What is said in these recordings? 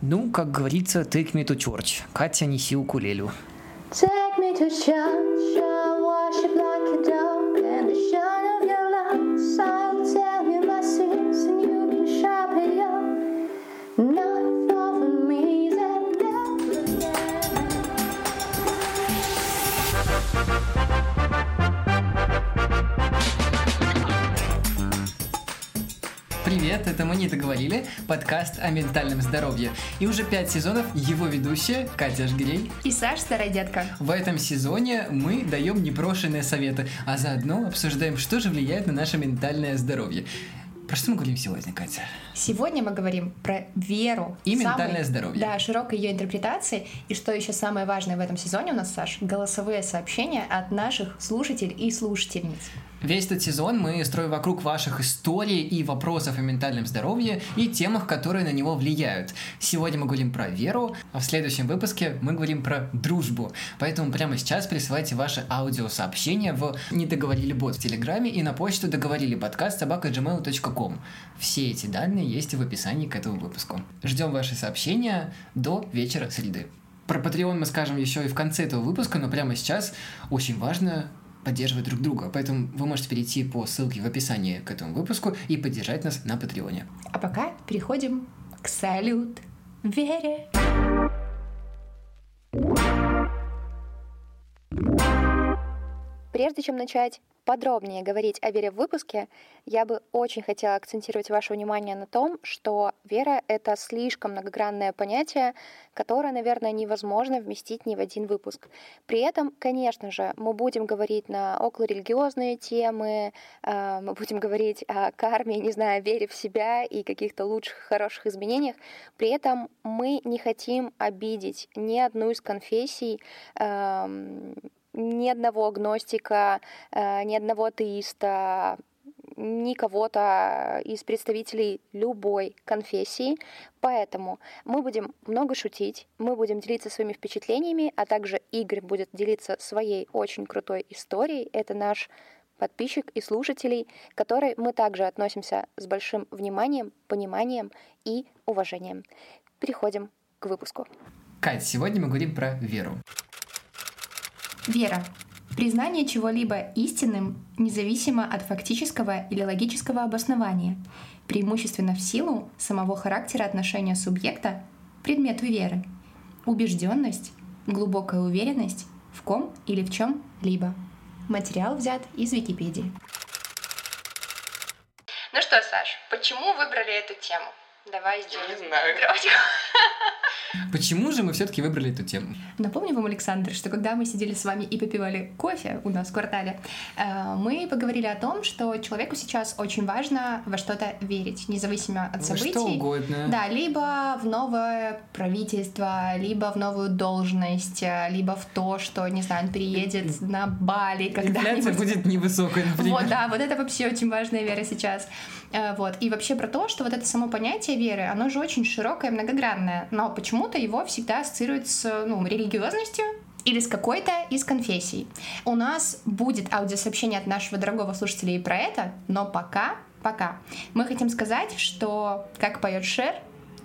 Ну, как говорится, take me to church. Катя, неси укулелю. Take me to church, I'll worship like a dog, Привет, это мы не договорили, подкаст о ментальном здоровье. И уже пять сезонов его ведущая Катя Жгрей. И Саш, старая детка. В этом сезоне мы даем непрошенные советы, а заодно обсуждаем, что же влияет на наше ментальное здоровье. Про что мы говорим сегодня, Катя? Сегодня мы говорим про веру. И Самой- ментальное здоровье. Да, широкой ее интерпретации. И что еще самое важное в этом сезоне у нас, Саш, голосовые сообщения от наших слушателей и слушательниц. Весь этот сезон мы строим вокруг ваших историй и вопросов о ментальном здоровье и темах, которые на него влияют. Сегодня мы говорим про веру, а в следующем выпуске мы говорим про дружбу. Поэтому прямо сейчас присылайте ваши аудиосообщения в «Не договорили бот» в Телеграме и на почту договорили подкаст собака.gmail.com. Все эти данные есть в описании к этому выпуску. Ждем ваши сообщения до вечера среды. Про Patreon мы скажем еще и в конце этого выпуска, но прямо сейчас очень важно поддерживать друг друга. Поэтому вы можете перейти по ссылке в описании к этому выпуску и поддержать нас на Патреоне. А пока переходим к салют вере. Прежде чем начать подробнее говорить о вере в выпуске, я бы очень хотела акцентировать ваше внимание на том, что вера — это слишком многогранное понятие, которое, наверное, невозможно вместить ни в один выпуск. При этом, конечно же, мы будем говорить на околорелигиозные темы, э, мы будем говорить о карме, не знаю, вере в себя и каких-то лучших, хороших изменениях. При этом мы не хотим обидеть ни одну из конфессий, ни одного агностика, э, ни одного атеиста, ни кого-то из представителей любой конфессии. Поэтому мы будем много шутить, мы будем делиться своими впечатлениями, а также Игорь будет делиться своей очень крутой историей. Это наш подписчик и слушателей, к которой мы также относимся с большим вниманием, пониманием и уважением. Переходим к выпуску. Кать, сегодня мы говорим про веру. Вера. Признание чего-либо истинным независимо от фактического или логического обоснования, преимущественно в силу самого характера отношения субъекта к предмету веры, убежденность, глубокая уверенность в ком или в чем-либо. Материал взят из Википедии. Ну что, Саш, почему выбрали эту тему? Давай сделаем. знаю. Дротик. Почему же мы все-таки выбрали эту тему? Напомню вам, Александр, что когда мы сидели с вами и попивали кофе у нас в квартале, э, мы поговорили о том, что человеку сейчас очень важно во что-то верить, независимо от Во событий. что угодно. Да, либо в новое правительство, либо в новую должность, э, либо в то, что, не знаю, он переедет на Бали Инфляция когда-нибудь. будет невысокой, например. Вот, да, вот это вообще очень важная вера сейчас. Э, Вот. И вообще про то, что вот это само понятие веры, оно же очень широкое, многогранное, но почему-то его всегда ассоциируют с ну, религиозностью или с какой-то из конфессий. У нас будет аудиосообщение от нашего дорогого слушателя и про это, но пока, пока. Мы хотим сказать, что, как поет Шер,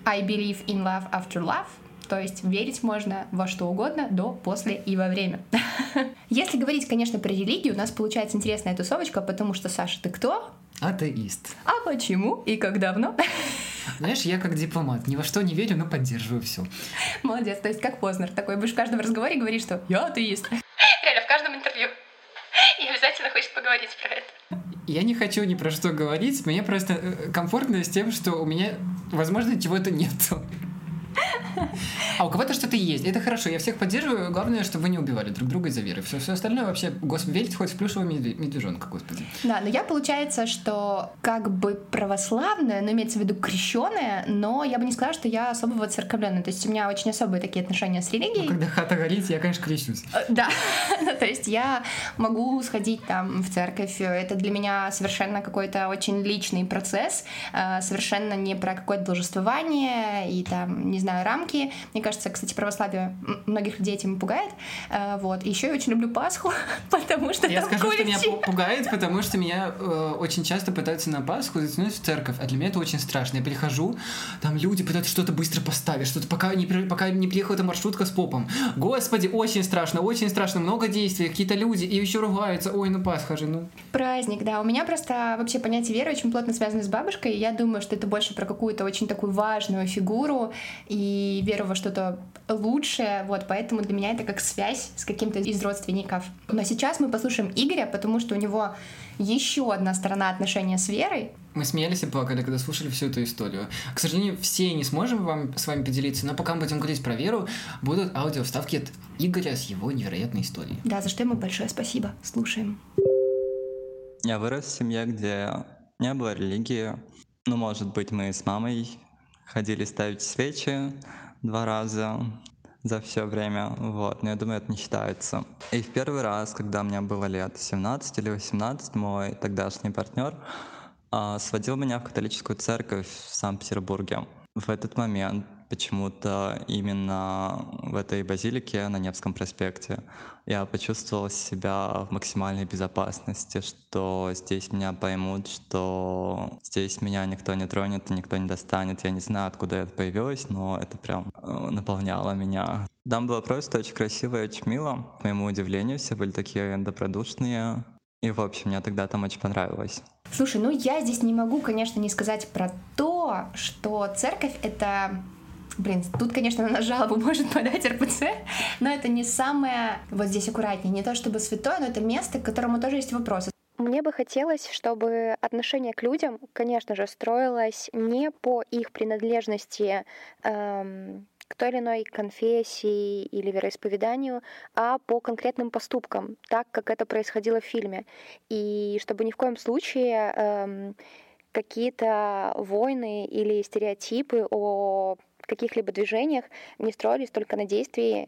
I believe in love after love, то есть верить можно во что угодно, до, после и во время. Если говорить, конечно, про религию, у нас получается интересная тусовочка, потому что, Саша, ты кто? Атеист. А почему? И как давно? Знаешь, я как дипломат, ни во что не верю, но поддерживаю все. Молодец, то есть как Познер, такой будешь в каждом разговоре говорить, что я атеист. Реально, в каждом интервью. И обязательно хочет поговорить про это. Я не хочу ни про что говорить, мне просто э, комфортно с тем, что у меня, возможно, чего-то нету. А у кого-то что-то есть. Это хорошо, я всех поддерживаю. Главное, чтобы вы не убивали друг друга из-за веры. Все, все остальное вообще, господи, верить хоть в плюшевого медве- медвежонка, господи. Да, но я, получается, что как бы православная, но имеется в виду крещенная, но я бы не сказала, что я особо воцерковленная. То есть у меня очень особые такие отношения с Ну, религией. когда хата горит, я, конечно, крещусь. Э, Да, Ну, то есть я могу сходить там в церковь, это для меня совершенно какой-то очень личный процесс, э, совершенно не про какое-то должествование и там, не знаю, рамки рамки. Мне кажется, кстати, православие многих людей этим пугает. Э, вот. Еще я очень люблю Пасху, потому что Я скажу, что меня куличи. пу- пугает, потому что меня э, очень часто пытаются на Пасху затянуть в церковь, а для меня это очень страшно. Я прихожу, там люди пытаются что-то быстро поставить, что-то пока не, пока не приехала эта маршрутка с попом. Господи, очень страшно, очень страшно, много действий, какие-то люди, и еще ругаются. Ой, ну Пасха же, ну. Праздник, да. У меня просто вообще понятие веры очень плотно связано с бабушкой. и Я думаю, что это больше про какую-то очень такую важную фигуру и веру во что-то лучшее. Вот, поэтому для меня это как связь с каким-то из родственников. Но сейчас мы послушаем Игоря, потому что у него еще одна сторона отношения с верой. Мы смеялись и плакали, когда слушали всю эту историю. К сожалению, все не сможем вам, с вами поделиться, но пока мы будем говорить про веру, будут аудиовставки от Игоря с его невероятной историей. Да, за что ему большое спасибо. Слушаем. Я вырос в семье, где не было религии. Ну, может быть, мы с мамой ходили ставить свечи два раза за все время, вот, но я думаю, это не считается. И в первый раз, когда мне было лет 17 или 18, мой тогдашний партнер а, сводил меня в католическую церковь в Санкт-Петербурге. В этот момент почему-то именно в этой базилике на Невском проспекте я почувствовал себя в максимальной безопасности, что здесь меня поймут, что здесь меня никто не тронет никто не достанет. Я не знаю, откуда это появилось, но это прям э, наполняло меня. Там было просто очень красиво и очень мило. К моему удивлению, все были такие добродушные. И, в общем, мне тогда там очень понравилось. Слушай, ну я здесь не могу, конечно, не сказать про то, что церковь — это Блин, тут, конечно, на жалобу может подать РПЦ, но это не самое, вот здесь аккуратнее, не то чтобы святое, но это место, к которому тоже есть вопросы. Мне бы хотелось, чтобы отношение к людям, конечно же, строилось не по их принадлежности эм, к той или иной конфессии или вероисповеданию, а по конкретным поступкам, так как это происходило в фильме. И чтобы ни в коем случае эм, какие-то войны или стереотипы о каких-либо движениях не строились только на действии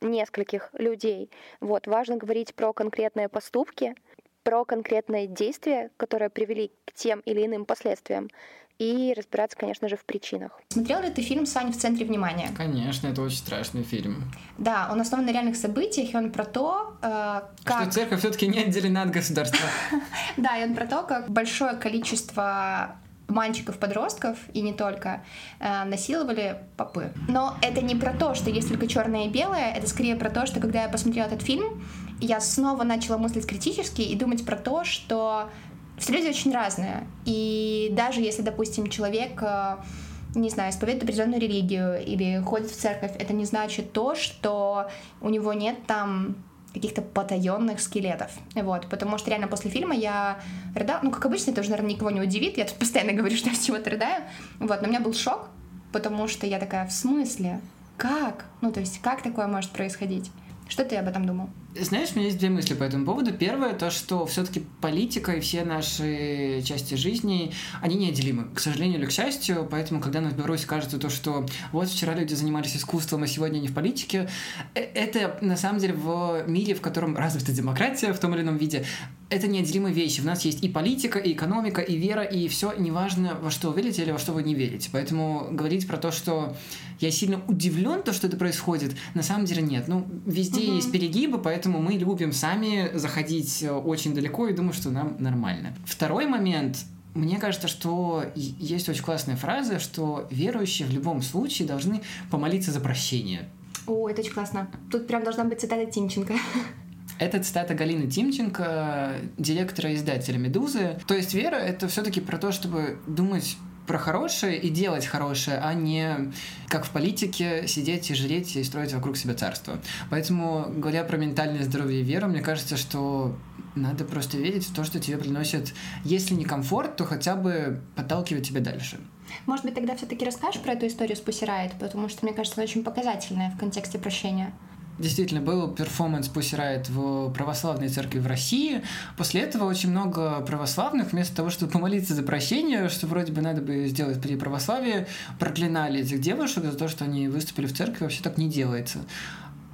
нескольких людей. Вот, важно говорить про конкретные поступки, про конкретные действия, которые привели к тем или иным последствиям, и разбираться, конечно же, в причинах. Смотрел ли ты фильм «Сань в центре внимания»? Конечно, это очень страшный фильм. Да, он основан на реальных событиях, и он про то, э, как... Что церковь все-таки не отделена от государства. Да, и он про то, как большое количество мальчиков-подростков, и не только, э, насиловали попы. Но это не про то, что есть только черное и белое, это скорее про то, что когда я посмотрела этот фильм, я снова начала мыслить критически и думать про то, что все люди очень разные. И даже если, допустим, человек э, не знаю, исповедует определенную религию или ходит в церковь, это не значит то, что у него нет там каких-то потаенных скелетов. Вот, потому что реально после фильма я рыдала. Ну, как обычно, это уже, наверное, никого не удивит. Я тут постоянно говорю, что я чего-то рыдаю. Вот, но у меня был шок, потому что я такая, в смысле? Как? Ну, то есть, как такое может происходить? Что ты об этом думал? Знаешь, у меня есть две мысли по этому поводу. Первое, то, что все-таки политика и все наши части жизни, они неотделимы, к сожалению или к счастью. Поэтому, когда нам в Беларуси кажется то, что вот вчера люди занимались искусством, а сегодня не в политике, э, это на самом деле в мире, в котором развита демократия в том или ином виде, это неотделимые вещи. У нас есть и политика, и экономика, и вера, и все, неважно, во что вы верите или во что вы не верите. Поэтому говорить про то, что я сильно удивлен, то, что это происходит, на самом деле нет. Ну, везде Мгм. есть перегибы, поэтому мы любим сами заходить э, очень далеко и думаю, что нам нормально. Второй момент. Мне кажется, что есть очень классная фраза, что верующие в любом случае должны помолиться за прощение. О, это очень классно. Тут прям должна быть цитата Тимченко. Это цитата Галины Тимченко, директора издателя «Медузы». То есть вера — это все таки про то, чтобы думать про хорошее и делать хорошее, а не, как в политике, сидеть и жреть и строить вокруг себя царство. Поэтому, говоря про ментальное здоровье и веру, мне кажется, что надо просто верить в то, что тебе приносит, если не комфорт, то хотя бы подталкивает тебя дальше. Может быть, тогда все-таки расскажешь про эту историю с Riot, потому что, мне кажется, она очень показательная в контексте прощения. Действительно, был перформанс Pussy Riot в православной церкви в России. После этого очень много православных, вместо того, чтобы помолиться за прощение, что вроде бы надо бы сделать при православии, проклинали этих девушек за то, что они выступили в церкви. Вообще так не делается.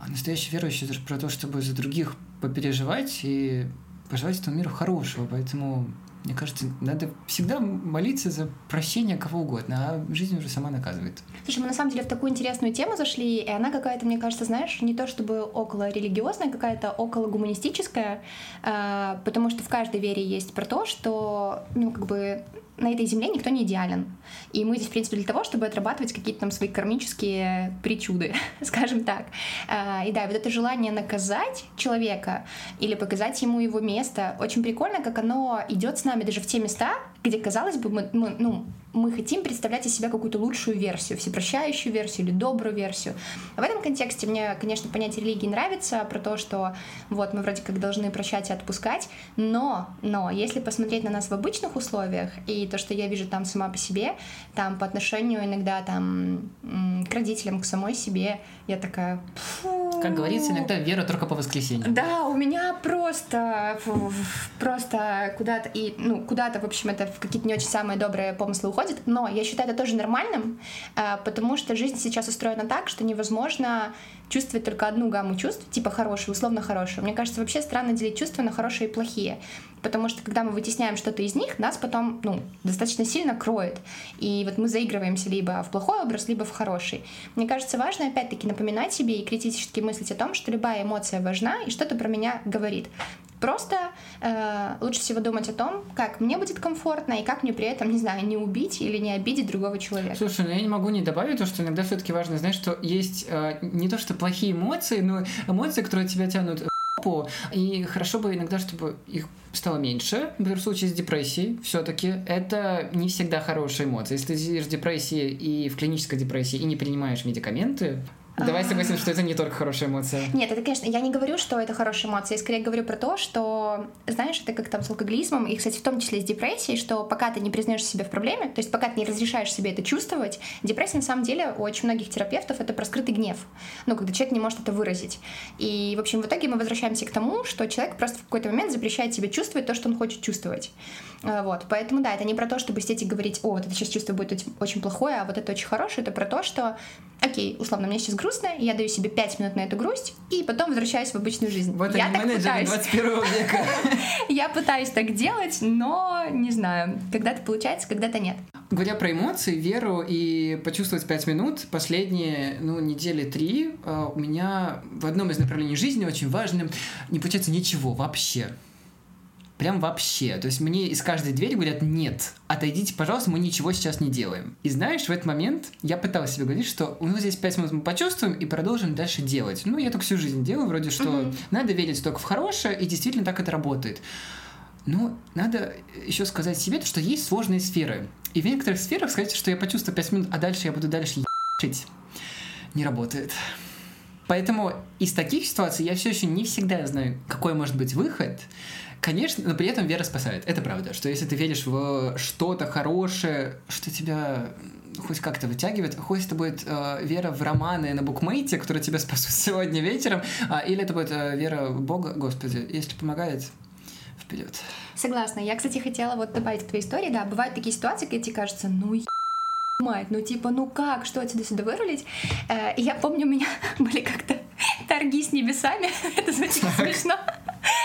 А настоящий верующий про то, чтобы за других попереживать и пожелать этому миру хорошего. Поэтому Мне кажется, надо всегда молиться за прощение кого угодно, а жизнь уже сама наказывает. Слушай, мы на самом деле в такую интересную тему зашли, и она какая-то, мне кажется, знаешь, не то чтобы около религиозная, какая-то около гуманистическая, а, потому что в каждой вере есть про то, что, ну, как бы на этой земле никто не идеален. И мы здесь, в принципе, для того, чтобы отрабатывать какие-то там свои кармические причуды, скажем так. А, и да, вот это желание наказать человека или показать ему его место, очень прикольно, как оно идет с нами даже в те места, где, казалось бы, мы, мы, ну, мы хотим представлять из себя какую-то лучшую версию, всепрощающую версию или добрую версию. В этом контексте мне, конечно, понятие религии нравится, про то, что вот мы вроде как должны прощать и отпускать, но, но если посмотреть на нас в обычных условиях и то, что я вижу там сама по себе, там по отношению иногда там к родителям, к самой себе, я такая... Как говорится, иногда вера только по воскресеньям. Да, у меня просто, просто куда-то, и, ну, куда-то, в общем, это в какие-то не очень самые добрые помыслы уходит, но я считаю это тоже нормальным, а, потому что жизнь сейчас устроена так, что невозможно чувствовать только одну гамму чувств, типа хорошие, условно хорошие. Мне кажется, вообще странно делить чувства на хорошие и плохие, потому что когда мы вытесняем что-то из них, нас потом ну, достаточно сильно кроет. И вот мы заигрываемся либо в плохой образ, либо в хороший. Мне кажется, важно опять-таки напоминать себе и критически мыслить о том, что любая эмоция важна и что-то про меня говорит. Просто э, лучше всего думать о том, как мне будет комфортно и как мне при этом, не знаю, не убить или не обидеть другого человека. Слушай, ну я не могу не добавить то, что иногда все-таки важно, знаешь, что есть э, не то, что плохие эмоции, но эмоции, которые тебя тянут и хорошо бы иногда, чтобы их стало меньше. Например, в случае с депрессией все-таки это не всегда хорошая эмоция. Если ты сидишь в депрессии и в клинической депрессии и не принимаешь медикаменты, Давай согласимся, что это не только хорошая эмоция. Нет, это, конечно, я не говорю, что это хорошая эмоция. Я скорее говорю про то, что, знаешь, это как там с алкоголизмом, и, кстати, в том числе с депрессией, что пока ты не признаешь себя в проблеме, то есть пока ты не разрешаешь себе это чувствовать, депрессия на самом деле у очень многих терапевтов это про скрытый гнев. Ну, когда человек не может это выразить. И, в общем, в итоге мы возвращаемся к тому, что человек просто в какой-то момент запрещает себе чувствовать то, что он хочет чувствовать. А, вот, поэтому, да, это не про то, чтобы сидеть и говорить, о, вот это сейчас чувство будет очень плохое, а вот это очень хорошее, это про то, что окей, условно, мне сейчас грустно, я даю себе 5 минут на эту грусть, и потом возвращаюсь в обычную жизнь. Вот я они менеджеры 21 века. Я пытаюсь так делать, но не знаю, когда-то получается, когда-то нет. Говоря про эмоции, веру и почувствовать 5 минут, последние, ну, недели три а, у меня в одном из направлений жизни очень важным не получается ничего вообще. Прям вообще. То есть мне из каждой двери говорят, нет, отойдите, пожалуйста, мы ничего сейчас не делаем. И знаешь, в этот момент я пытался себе говорить, что ну здесь пять минут мы почувствуем и продолжим дальше делать. Ну, я так всю жизнь делаю, вроде что mm-hmm. надо верить только в хорошее, и действительно так это работает. Но надо еще сказать себе, что есть сложные сферы. И в некоторых сферах сказать, что я почувствую 5 минут, а дальше я буду дальше ебать, не работает. Поэтому из таких ситуаций я все еще не всегда знаю, какой может быть выход. Конечно, но при этом вера спасает. Это правда, что если ты веришь в что-то хорошее, что тебя хоть как-то вытягивает, хоть это будет э, вера в романы на букмейте, которые тебя спасут сегодня вечером, э, или это будет э, вера в Бога, Господи, если помогает, вперед. Согласна. Я, кстати, хотела вот добавить к твоей истории, да, бывают такие ситуации, где тебе кажется, ну мать, ну типа, ну как, что отсюда сюда вырулить? Э, я помню, у меня были как-то торги с небесами, это звучит смешно.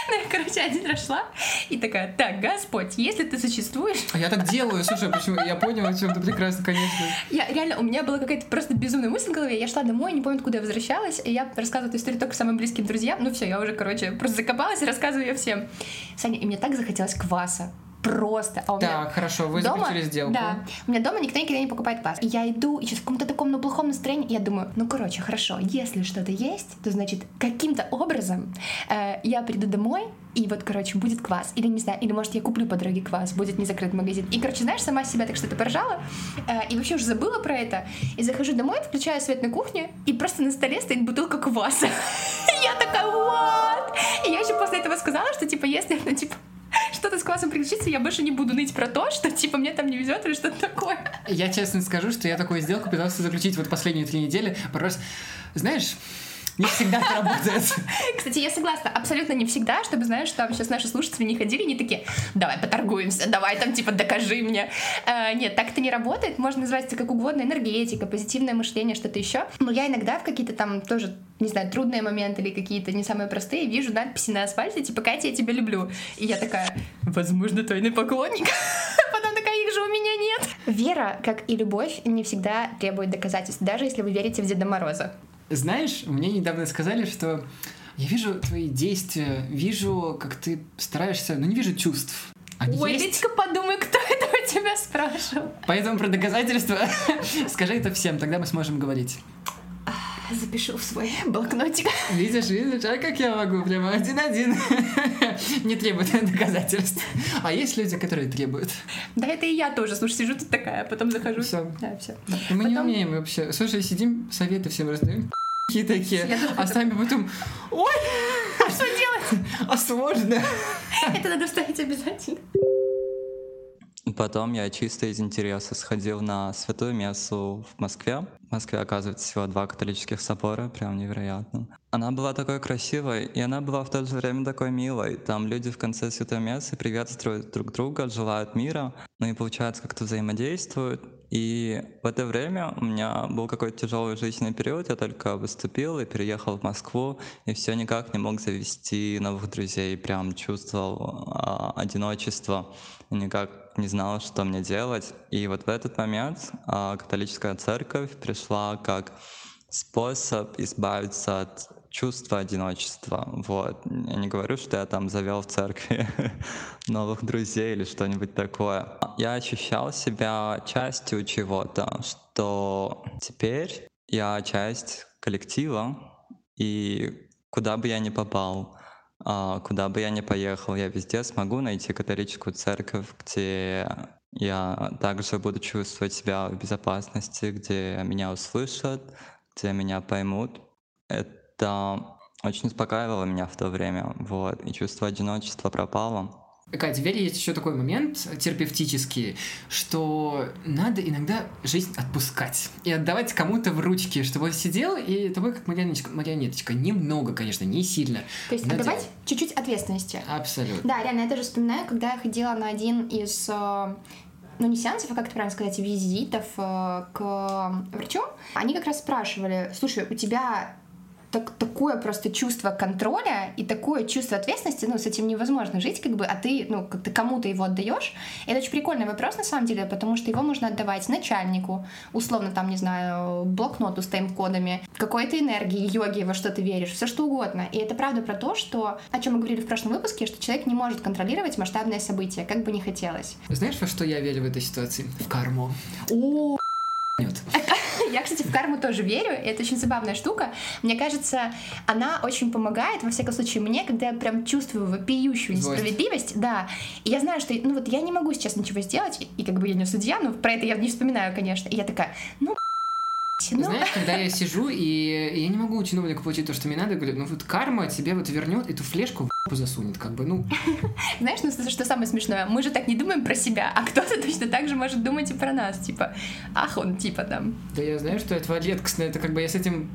Ну, я, короче, один раз шла и такая, так, Господь, если ты существуешь... А я так делаю, слушай, почему? Я понял, о чем ты прекрасно, конечно. Я реально, у меня была какая-то просто безумная мысль в голове. Я шла домой, не помню, куда я возвращалась, и я рассказывала эту историю только самым близким друзьям. Ну все, я уже, короче, просто закопалась и рассказываю ее всем. Саня, и мне так захотелось кваса просто. А у меня так, хорошо, вы дома, заключили сделку. Да, у меня дома никто никогда не покупает квас. И я иду, и сейчас в каком-то таком, ну, плохом настроении, и я думаю, ну, короче, хорошо, если что-то есть, то, значит, каким-то образом э, я приду домой, и вот, короче, будет квас. Или, не знаю, или, может, я куплю по дороге квас, будет не закрыт магазин. И, короче, знаешь, сама себя так что-то поржала, э, и вообще уже забыла про это. И захожу домой, включаю свет на кухне, и просто на столе стоит бутылка кваса. Я такая, вот! И я еще после этого сказала, что, типа, если, ну, типа, что-то с классом приключится, я больше не буду ныть про то, что, типа, мне там не везет или что-то такое. Я честно скажу, что я такую сделку пытался заключить вот последние три недели. Просто, знаешь, не всегда это работает. Кстати, я согласна, абсолютно не всегда, чтобы, знаешь, там сейчас наши слушатели не ходили, не такие, давай поторгуемся, давай там, типа, докажи мне. Э, нет, так это не работает, можно назвать это как угодно, энергетика, позитивное мышление, что-то еще. Но я иногда в какие-то там тоже, не знаю, трудные моменты или какие-то не самые простые вижу надписи на асфальте, типа, Катя, я тебя люблю. И я такая, возможно, тайный поклонник. Потом такая, их же у меня нет. Вера, как и любовь, не всегда требует доказательств, даже если вы верите в Деда Мороза. Знаешь, мне недавно сказали, что я вижу твои действия, вижу, как ты стараешься, но не вижу чувств. Они Ой, есть? Витька, подумай, кто это у тебя спрашивал. Поэтому про доказательства скажи это всем, тогда мы сможем говорить. Запишу в свой блокнотик. Видишь, видишь, а как я могу? Прямо один-один. Не требует доказательств. А есть люди, которые требуют. Да, это и я тоже. Слушай, сижу тут такая, а потом захожу. Все. Да, все. Мы потом... не умеем вообще. Слушай, сидим, советы всем раздаем. Какие такие. А сами потом... Ой! А что делать? А сложно. Это надо вставить обязательно. Потом я чисто из интереса сходил на святую мессу в Москве. В Москве, оказывается, всего два католических собора, прям невероятно. Она была такой красивой, и она была в то же время такой милой. Там люди в конце святой мессы приветствуют друг друга, желают мира, ну и, получается, как-то взаимодействуют. И в это время у меня был какой-то тяжелый жизненный период, я только выступил и переехал в Москву, и все никак не мог завести новых друзей, прям чувствовал а, одиночество, никак не знал, что мне делать. И вот в этот момент а, католическая церковь пришла как способ избавиться от чувства одиночества. Вот. Я не говорю, что я там завел в церкви новых друзей или что-нибудь такое. Я ощущал себя частью чего-то, что теперь я часть коллектива, и куда бы я ни попал, а, куда бы я ни поехал, я везде смогу найти католическую церковь, где я также буду чувствовать себя в безопасности, где меня услышат, где меня поймут. Это очень успокаивало меня в то время, вот, и чувство одиночества пропало. Катя, теперь есть еще такой момент терапевтический, что надо иногда жизнь отпускать и отдавать кому-то в ручки, чтобы он сидел и тобой как марионеточка, марионеточка. Немного, конечно, не сильно. То есть отдавать чуть-чуть ответственности. Абсолютно. Да, реально, я тоже вспоминаю, когда я ходила на один из э, ну не сеансов, а как это правильно сказать, визитов э, к врачу, они как раз спрашивали, слушай, у тебя так, такое просто чувство контроля и такое чувство ответственности, ну, с этим невозможно жить, как бы, а ты, ну, как ты кому-то его отдаешь. Это очень прикольный вопрос, на самом деле, потому что его можно отдавать начальнику, условно, там, не знаю, блокноту с тайм-кодами, какой-то энергии, йоги, во что ты веришь, все что угодно. И это правда про то, что, о чем мы говорили в прошлом выпуске, что человек не может контролировать масштабное событие, как бы не хотелось. Знаешь, во что я верю в этой ситуации? В карму. О, я, кстати, в карму тоже верю, это очень забавная штука. Мне кажется, она очень помогает, во всяком случае, мне, когда я прям чувствую вопиющую несправедливость, да. И я знаю, что, ну вот, я не могу сейчас ничего сделать, и как бы я не судья, но про это я не вспоминаю, конечно. И я такая, ну, ну... Знаешь, когда я сижу, и я не могу у чиновника получить то, что мне надо, говорю, ну вот карма тебе вот вернет эту флешку засунет, как бы, ну... Знаешь, ну что самое смешное? Мы же так не думаем про себя, а кто-то точно так же может думать и про нас, типа, ах, он типа там. Да я знаю, что я тварь это как бы я с этим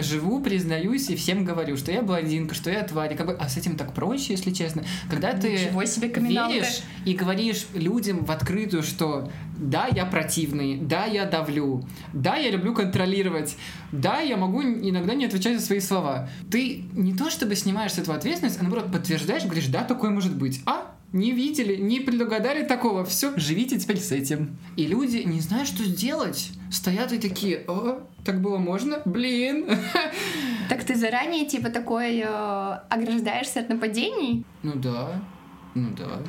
живу, признаюсь и всем говорю, что я блондинка, что я тварь, как бы, а с этим так проще, если честно. Когда ты себе веришь и говоришь людям в открытую, что да, я противный, да, я давлю, да, я люблю контролировать, да, я могу иногда не отвечать за свои слова. Ты не то чтобы снимаешь с этого ответственность, а наоборот подтверждаешь, говоришь, да, такое может быть. А не видели, не предугадали такого. Все, живите теперь с этим. И люди не знают, что сделать. Стоят и такие, о, так было можно? Блин. Так ты заранее, типа, такой э, ограждаешься от нападений? Ну да, ну да.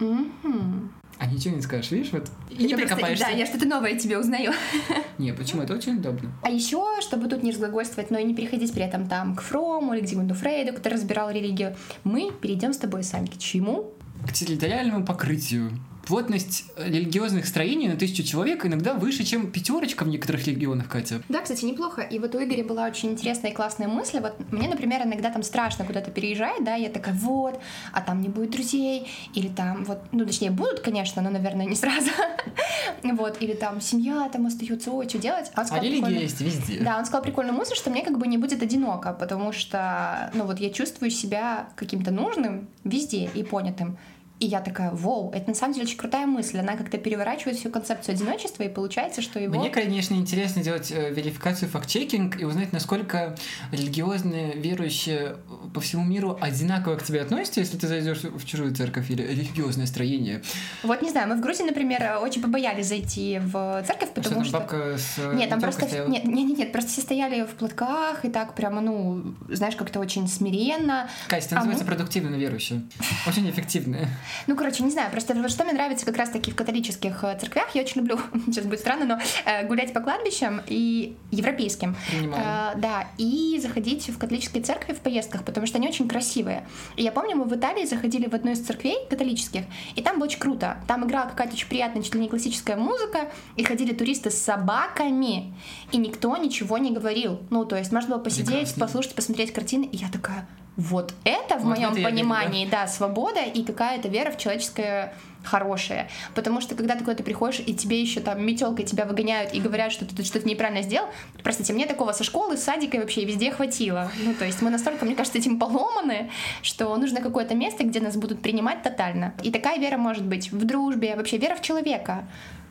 Угу. А ничего не скажешь, видишь, вот и не прикопаешься. Да, я что-то новое тебе узнаю. Не, почему? Это очень удобно. А еще, чтобы тут не разглагольствовать, но и не переходить при этом там к Фрому или к Зигмунду Фрейду, который разбирал религию, мы перейдем с тобой сами к чему? К территориальному покрытию плотность религиозных строений на тысячу человек иногда выше, чем пятерочка в некоторых регионах, Катя. Да, кстати, неплохо. И вот у Игоря была очень интересная и классная мысль. Вот мне, например, иногда там страшно куда-то переезжать, да, я такая, вот, а там не будет друзей, или там вот, ну, точнее, будут, конечно, но, наверное, не сразу. вот, или там семья там остается, ой, что делать? А, а религия есть везде. Да, он сказал прикольную мысль, что мне как бы не будет одиноко, потому что, ну, вот я чувствую себя каким-то нужным везде и понятым. И я такая, вау, это на самом деле очень крутая мысль. Она как-то переворачивает всю концепцию одиночества, и получается, что его... Мне, конечно, интересно делать э, верификацию факт-чекинг и узнать, насколько религиозные верующие по всему миру одинаково к тебе относятся, если ты зайдешь в чужую церковь или религиозное строение. Вот не знаю, мы в Грузии, например, очень побоялись зайти в церковь, потому что... что... бабка с э, Нет, там просто... стояла? Нет, нет, нет, нет, просто все стояли в платках и так прямо, ну, знаешь, как-то очень смиренно. Катя, это А называется мы- продуктивно верующие. Очень эффективные. Ну, короче, не знаю, просто что мне нравится как раз-таки в католических э, церквях, я очень люблю, сейчас будет странно, но э, гулять по кладбищам и европейским. Э, да, и заходить в католические церкви в поездках, потому что они очень красивые. И я помню, мы в Италии заходили в одну из церквей католических, и там было очень круто. Там играла какая-то очень приятная, чуть ли не классическая музыка, и ходили туристы с собаками, и никто ничего не говорил. Ну, то есть можно было посидеть, Прекрасно. послушать, посмотреть картины, и я такая, вот это в Вот моем это я люблю, понимании, да, свобода и какая-то вера в человеческое хорошее. Потому что когда ты куда-то приходишь, и тебе еще там метелкой тебя выгоняют и говорят, что ты тут что-то неправильно сделал, простите, мне такого со школы, с садика и вообще везде хватило. Ну, то есть мы настолько, мне кажется, этим поломаны, что нужно какое-то место, где нас будут принимать тотально. И такая вера может быть в дружбе, вообще вера в человека.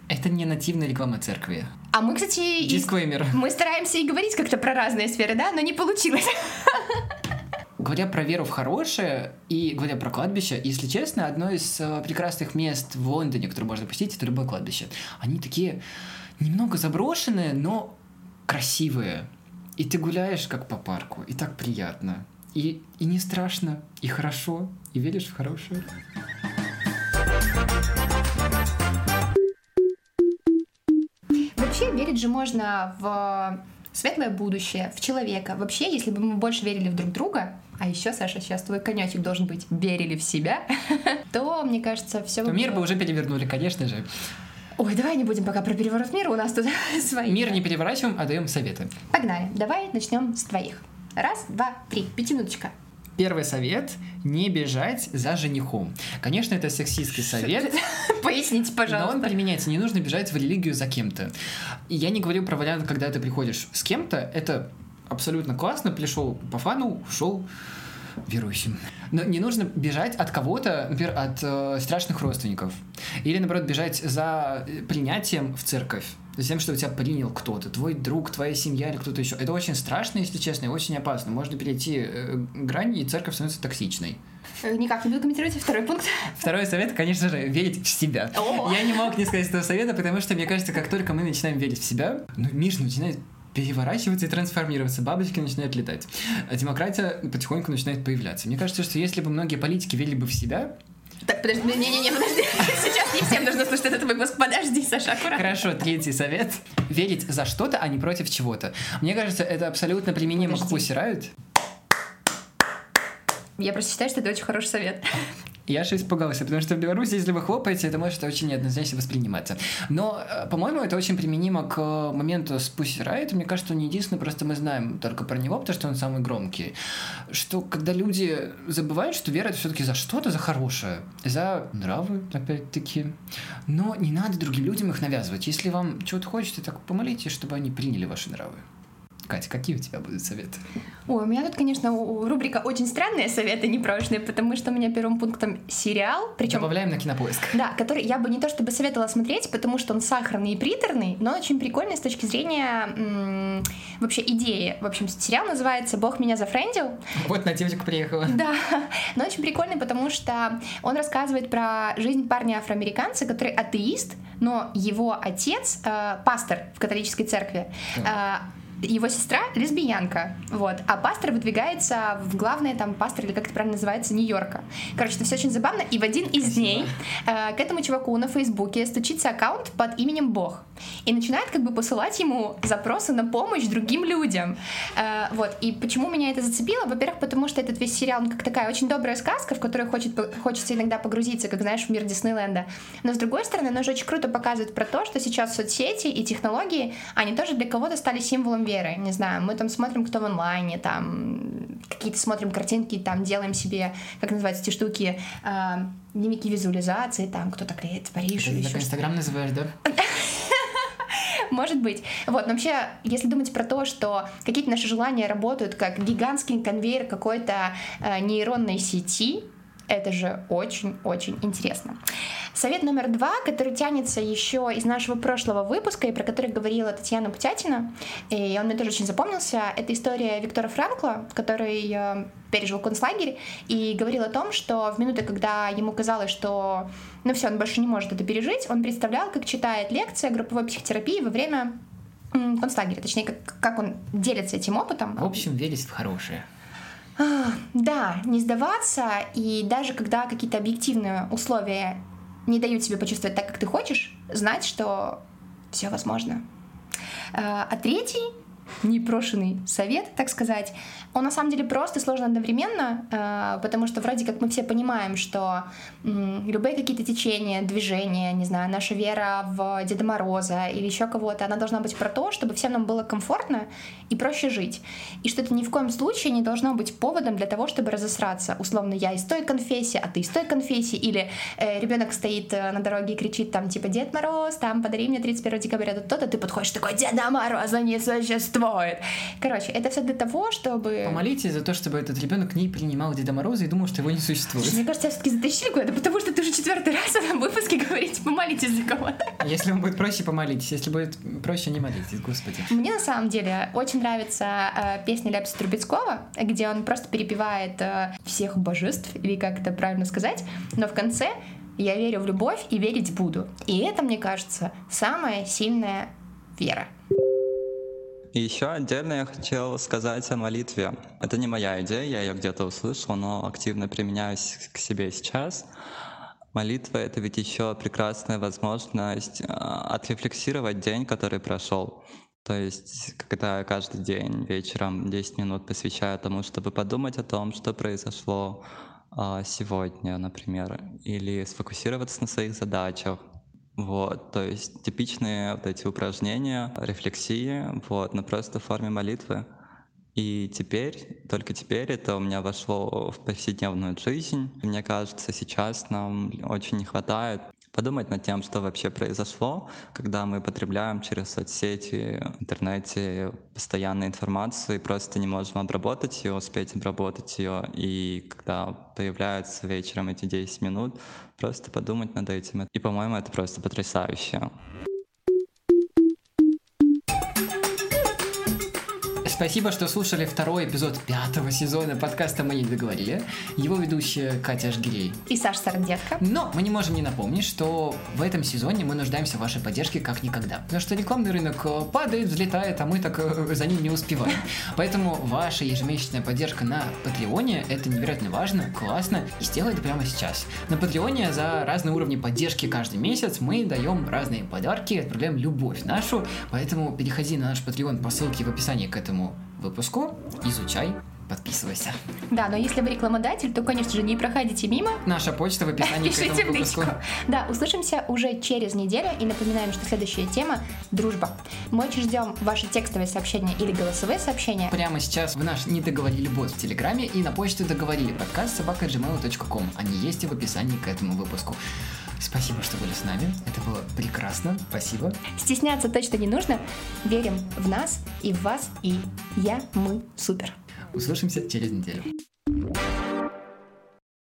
Это не нативная реклама церкви. А мы, кстати, и- Дисклеймер. мы стараемся и говорить как-то про разные сферы, да, но не получилось. Говоря про веру в хорошее и говоря про кладбище, если честно, одно из э, прекрасных мест в Лондоне, которое можно посетить, это любое кладбище. Они такие немного заброшенные, но красивые. И ты гуляешь как по парку, и так приятно. И, и не страшно, и хорошо, и веришь в хорошее. Вообще верить же можно в светлое будущее, в человека. Вообще, если бы мы больше верили в друг друга, а еще, Саша, сейчас твой конечек должен быть верили в себя, то, мне кажется, все То мир бы уже перевернули, конечно же. Ой, давай не будем пока про переворот мира, у нас тут свои. Мир не переворачиваем, а даем советы. Погнали, давай начнем с твоих. Раз, два, три, пятиминуточка. Первый совет — не бежать за женихом. Конечно, это сексистский совет, Поясните, Но он пожалуйста. применяется. Не нужно бежать в религию за кем-то. И я не говорю про вариант, когда ты приходишь с кем-то. Это абсолютно классно. Пришел по фану, ушел верующим. Но не нужно бежать от кого-то, например, от э, страшных родственников. Или, наоборот, бежать за э, принятием в церковь. За тем, что тебя принял кто-то, твой друг, твоя семья или кто-то еще. Это очень страшно, если честно, и очень опасно. Можно перейти э, грань, и церковь становится токсичной. Э, Никак не буду комментировать второй пункт. Второй совет, конечно же, верить в себя. О! Я не мог не сказать этого совета, потому что, мне кажется, как только мы начинаем верить в себя, ну, мир начинает переворачиваться и трансформироваться, бабочки начинают летать, а демократия потихоньку начинает появляться. Мне кажется, что если бы многие политики верили бы в себя, Так, подожди, не-не-не, подожди. Сейчас не всем нужно слушать этот выпуск. Подожди, Саша, аккуратно. Хорошо, третий совет. Верить за что-то, а не против чего-то. Мне кажется, это абсолютно применимо к Подожди. Pussy Riot. Я просто считаю, что это очень хороший совет. Я же испугался, потому что в Беларуси, если вы хлопаете, это может очень неоднозначно восприниматься. Но, э, по-моему, это очень применимо к э, моменту с Pussy Riot. Мне кажется, он единственный, просто мы знаем только про него, потому что он самый громкий. Что когда люди забывают, что вера это все-таки за что-то, за хорошее, за нравы, опять-таки. Но не надо другим людям их навязывать. Если вам чего-то хочется, так помолитесь, чтобы они приняли ваши нравы. Катя, какие у тебя будут советы? Ой, у меня тут, конечно, рубрика «Очень странные советы непрошенные», потому что у меня первым пунктом сериал, причем Добавляем на кинопоиск. Да, который я бы не то чтобы советовала смотреть, потому что он сахарный и приторный, но очень прикольный с точки зрения м, вообще идеи. В общем, сериал называется «Бог меня зафрендил». Вот на девочку приехала. Да, но очень прикольный, потому что он рассказывает про жизнь парня-афроамериканца, который атеист, но его отец э, пастор в католической церкви. Э, его сестра лесбиянка, вот, а пастор выдвигается в главное там пастор или как это правильно называется Нью-Йорка. Короче, это все очень забавно. И в один из Красиво. дней э, к этому чуваку на Фейсбуке стучится аккаунт под именем Бог и начинает как бы посылать ему запросы на помощь другим людям. Э, вот. И почему меня это зацепило? Во-первых, потому что этот весь сериал, он как такая очень добрая сказка, в которую хочет, хочется иногда погрузиться, как знаешь, в мир Диснейленда. Но с другой стороны, она же очень круто показывает про то, что сейчас соцсети и технологии, они тоже для кого-то стали символом веры. Не знаю, мы там смотрим, кто в онлайне, там какие-то смотрим картинки, там делаем себе, как называются эти штуки, э, дневники визуализации, там кто-то клеит Париж Ты так Инстаграм называешь, да? может быть. Вот, но вообще, если думать про то, что какие-то наши желания работают как гигантский конвейер какой-то э, нейронной сети, Это же очень-очень интересно. Совет номер два, который тянется еще из нашего прошлого выпуска и про который говорила Татьяна Путятина, и он мне тоже очень запомнился, это история Виктора Франкла, который э, пережил концлагерь и говорил о том, что в минуты, когда ему казалось, что ну все, он больше не может это пережить, он представлял, как читает лекции групповой психотерапии во время концлагеря, точнее, как, как он делится этим опытом. В общем, верить в хорошее. Да, не сдаваться, и даже когда какие-то объективные условия не дают тебе почувствовать так, как ты хочешь, знать, что все возможно. А, а третий непрошенный совет, так сказать, он на самом деле просто сложно одновременно, э, потому что вроде как мы все понимаем, что любые какие-то течения, движения, не знаю, наша вера в Деда Мороза или еще кого-то, она должна быть про то, чтобы всем нам было комфортно и проще жить. И что это ни в коем случае не должно быть поводом для того, чтобы разосраться. Условно, я из той конфессии, а ты из той конфессии, или э, ребенок стоит э, на дороге и кричит там типа Дед Мороз, там подари мне 31 декабря то-то, ты подходишь такой Деда Мороза не существует. Короче, это все для того, чтобы Помолитесь за то, чтобы этот ребенок не принимал Деда Мороза и думал, что его не существует. Мне кажется, я все-таки затащили куда-то, потому что ты уже четвертый раз в этом выпуске говорите, помолитесь за кого-то. Если вам будет проще, помолитесь. Если будет проще, не молитесь, господи. Мне на самом деле очень нравится э, песня Ляписа Трубецкого, где он просто перепевает э, всех божеств, или как это правильно сказать, но в конце я верю в любовь и верить буду. И это, мне кажется, самая сильная вера. Еще отдельно я хотел сказать о молитве. Это не моя идея, я ее где-то услышал, но активно применяюсь к себе сейчас. Молитва — это ведь еще прекрасная возможность а, отрефлексировать день, который прошел. То есть, когда каждый день вечером 10 минут посвящаю тому, чтобы подумать о том, что произошло а, сегодня, например, или сфокусироваться на своих задачах, вот, то есть типичные вот эти упражнения, рефлексии, вот, но просто в форме молитвы. И теперь, только теперь это у меня вошло в повседневную жизнь. Мне кажется, сейчас нам очень не хватает подумать над тем, что вообще произошло, когда мы потребляем через соцсети, интернете постоянную информацию и просто не можем обработать ее, успеть обработать ее. И когда появляются вечером эти 10 минут, просто подумать над этим. И, по-моему, это просто потрясающе. Спасибо, что слушали второй эпизод пятого сезона подкаста «Мы не договорили». Его ведущая Катя Жгирей. И Саша Сарандетка. Но мы не можем не напомнить, что в этом сезоне мы нуждаемся в вашей поддержке как никогда. Потому что рекламный рынок э, падает, взлетает, а мы так э, за ним не успеваем. Поэтому ваша ежемесячная поддержка на Патреоне – это невероятно важно, классно, и сделай это прямо сейчас. На Патреоне за разные уровни поддержки каждый месяц мы даем разные подарки, отправляем любовь нашу, поэтому переходи на наш Patreon по ссылке в описании к этому выпуску, изучай, подписывайся. Да, но если вы рекламодатель, то, конечно же, не проходите мимо. Наша почта в описании Пишите к этому выпуску. Да, услышимся уже через неделю и напоминаем, что следующая тема – дружба. Мы очень ждем ваши текстовые сообщения или голосовые сообщения. Прямо сейчас в наш «Не договорили бот» в Телеграме и на почту договорили подкаст собака gmail.com. Они есть и в описании к этому выпуску. Спасибо, что были с нами. Это было прекрасно. Спасибо. Стесняться точно не нужно. Верим в нас и в вас. И я, мы, супер. Услышимся через неделю.